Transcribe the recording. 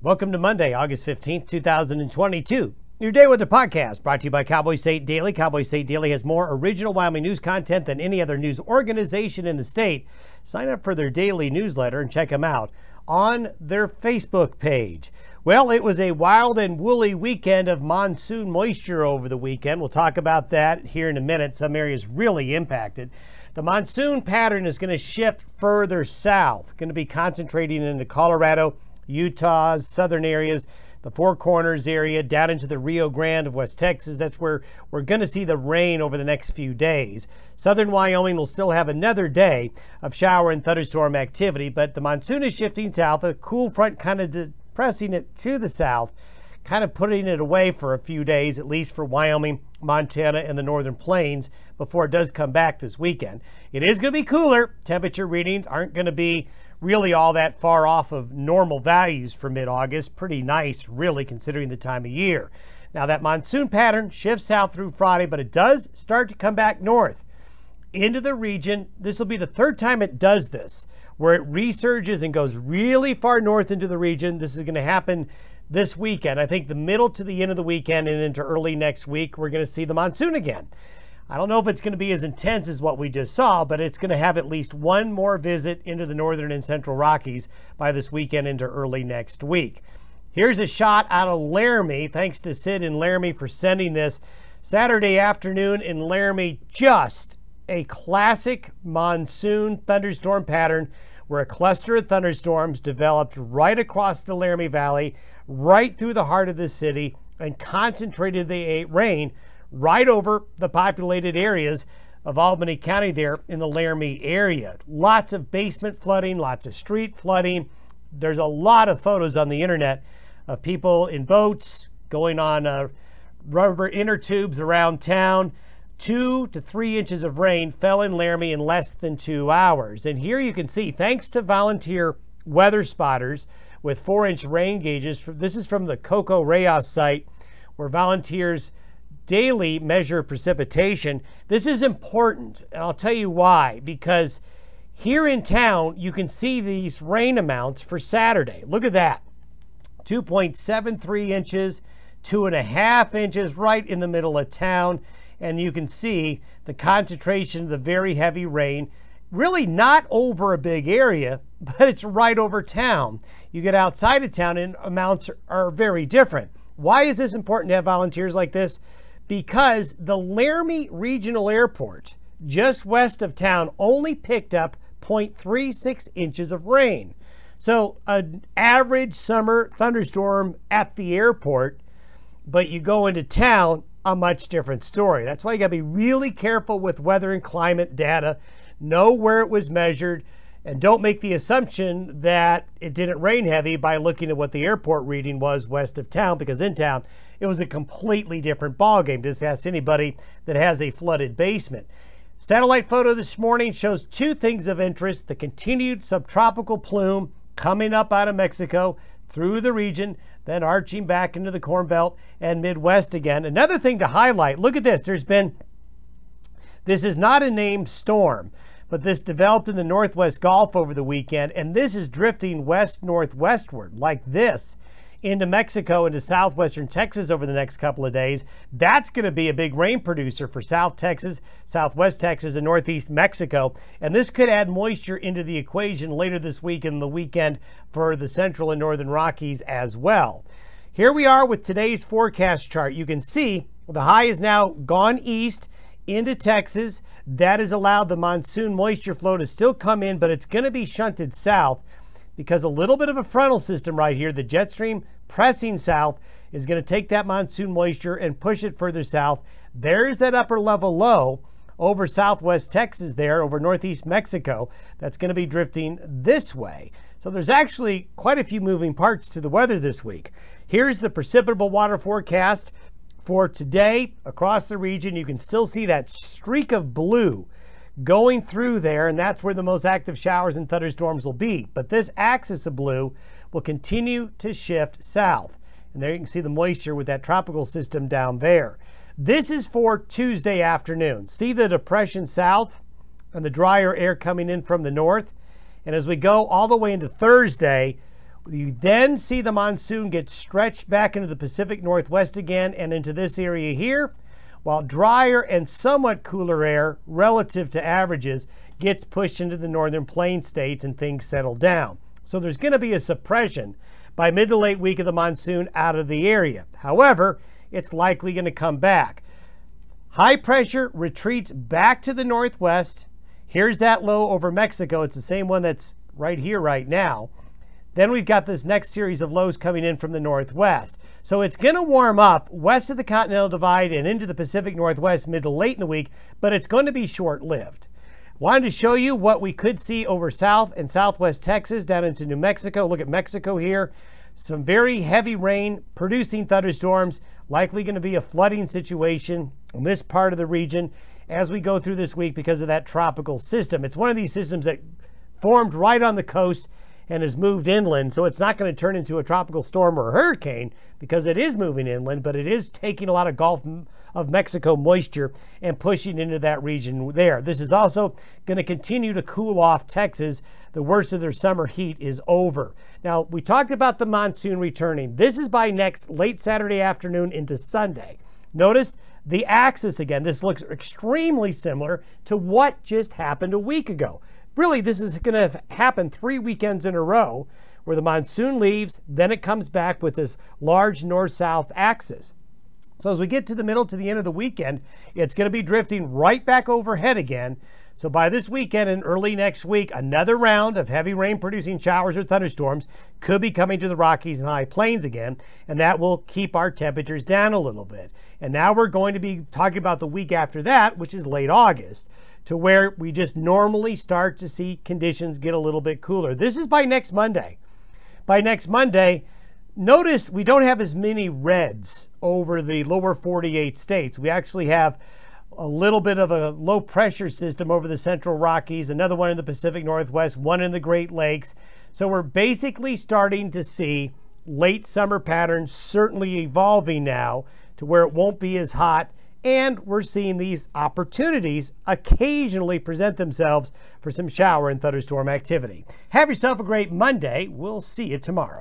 Welcome to Monday, August 15th, 2022. Your Day Weather Podcast brought to you by Cowboy State Daily. Cowboy State Daily has more original Wyoming news content than any other news organization in the state. Sign up for their daily newsletter and check them out on their Facebook page. Well, it was a wild and woolly weekend of monsoon moisture over the weekend. We'll talk about that here in a minute. Some areas really impacted. The monsoon pattern is going to shift further south, going to be concentrating into Colorado Utah's southern areas, the Four Corners area, down into the Rio Grande of West Texas. That's where we're going to see the rain over the next few days. Southern Wyoming will still have another day of shower and thunderstorm activity, but the monsoon is shifting south, a cool front kind of depressing it to the south kind of putting it away for a few days, at least for Wyoming, Montana, and the northern plains before it does come back this weekend. It is going to be cooler. Temperature readings aren't going to be really all that far off of normal values for mid August. Pretty nice, really, considering the time of year. Now, that monsoon pattern shifts south through Friday, but it does start to come back north into the region. This will be the third time it does this, where it resurges and goes really far north into the region. This is going to happen this weekend. I think the middle to the end of the weekend and into early next week, we're going to see the monsoon again. I don't know if it's going to be as intense as what we just saw, but it's going to have at least one more visit into the northern and central Rockies by this weekend into early next week. Here's a shot out of Laramie. Thanks to Sid in Laramie for sending this. Saturday afternoon in Laramie, just a classic monsoon thunderstorm pattern where a cluster of thunderstorms developed right across the Laramie Valley right through the heart of the city and concentrated the rain right over the populated areas of Albany County there in the Laramie area. Lots of basement flooding, lots of street flooding. There's a lot of photos on the internet of people in boats going on uh, rubber inner tubes around town. Two to three inches of rain fell in Laramie in less than two hours. And here you can see, thanks to volunteer weather spotters, with four inch rain gauges. This is from the CoCoRaHS site where volunteers daily measure precipitation. This is important, and I'll tell you why. Because here in town, you can see these rain amounts for Saturday. Look at that 2.73 inches, two and a half inches right in the middle of town. And you can see the concentration of the very heavy rain really not over a big area, but it's right over town. You get outside of town and amounts are very different. Why is this important to have volunteers like this? Because the Laramie Regional Airport, just west of town, only picked up 0.36 inches of rain. So, an average summer thunderstorm at the airport, but you go into town, a much different story. That's why you got to be really careful with weather and climate data know where it was measured, and don't make the assumption that it didn't rain heavy by looking at what the airport reading was west of town, because in town it was a completely different ballgame. Just ask anybody that has a flooded basement. Satellite photo this morning shows two things of interest the continued subtropical plume coming up out of Mexico through the region, then arching back into the Corn Belt and Midwest again. Another thing to highlight look at this. There's been, this is not a named storm but this developed in the Northwest Gulf over the weekend, and this is drifting west northwestward like this into Mexico into southwestern Texas over the next couple of days. That's going to be a big rain producer for South Texas, Southwest Texas, and Northeast Mexico. And this could add moisture into the equation later this week and the weekend for the central and northern Rockies as well. Here we are with today's forecast chart. You can see the high is now gone east into Texas. That has allowed the monsoon moisture flow to still come in, but it's going to be shunted south because a little bit of a frontal system right here, the jet stream pressing south, is going to take that monsoon moisture and push it further south. There's that upper level low over southwest Texas, there over northeast Mexico, that's going to be drifting this way. So there's actually quite a few moving parts to the weather this week. Here's the precipitable water forecast for today, across the region, you can still see that streak of blue going through there, and that's where the most active showers and thunderstorms will be. But this axis of blue will continue to shift south. And there you can see the moisture with that tropical system down there. This is for Tuesday afternoon. See the depression south and the drier air coming in from the north. And as we go all the way into Thursday, You then see the monsoon get stretched back into the Pacific Northwest again and into this area here, while drier and somewhat cooler air relative to averages gets pushed into the northern plain states and things settle down. So there's going to be a suppression by mid to late week of the monsoon out of the area. However, it's likely going to come back. High pressure retreats back to the northwest. Here's that low over Mexico. It's the same one that's right here right now. Then we've got this next series of lows coming in from the northwest. So it's going to warm up west of the Continental Divide and into the Pacific Northwest mid to late in the week, but it's going to be short lived. Wanted to show you what we could see over south and southwest Texas down into New Mexico. Look at Mexico here. Some very heavy rain producing thunderstorms, likely going to be a flooding situation in this part of the region as we go through this week because of that tropical system. It's one of these systems that formed right on the coast and has moved inland. So it's not going to turn into a tropical storm or a hurricane because it is moving inland, but it is taking a lot of Gulf of Mexico moisture and pushing into that region there. This is also going to continue to cool off Texas. The worst of their summer heat is over. Now, we talked about the monsoon returning. This is by next late Saturday afternoon into Sunday. Notice the axis again. This looks extremely similar to what just happened a week ago really, this is going to happen three weekends in a row where the monsoon leaves, then it comes back with this large north south axis. So as we get to the middle to the end of the weekend, it's going to be drifting right back overhead again. So by this weekend and early next week, another round of heavy rain producing showers or thunderstorms could be coming to the Rockies and High Plains again, and that will keep our temperatures down a little bit. And now we're going to be talking about the week after that, which is late August to where we just normally start to see conditions get a little bit cooler. This is by next Monday. By next Monday, notice we don't have as many reds over the lower 48 states. We actually have a little bit of a low pressure system over the central Rockies, another one in the Pacific Northwest, one in the Great Lakes. So we're basically starting to see late summer patterns certainly evolving now to where it won't be as hot and we're seeing these opportunities occasionally present themselves for some shower and thunderstorm activity. Have yourself a great Monday. We'll see you tomorrow.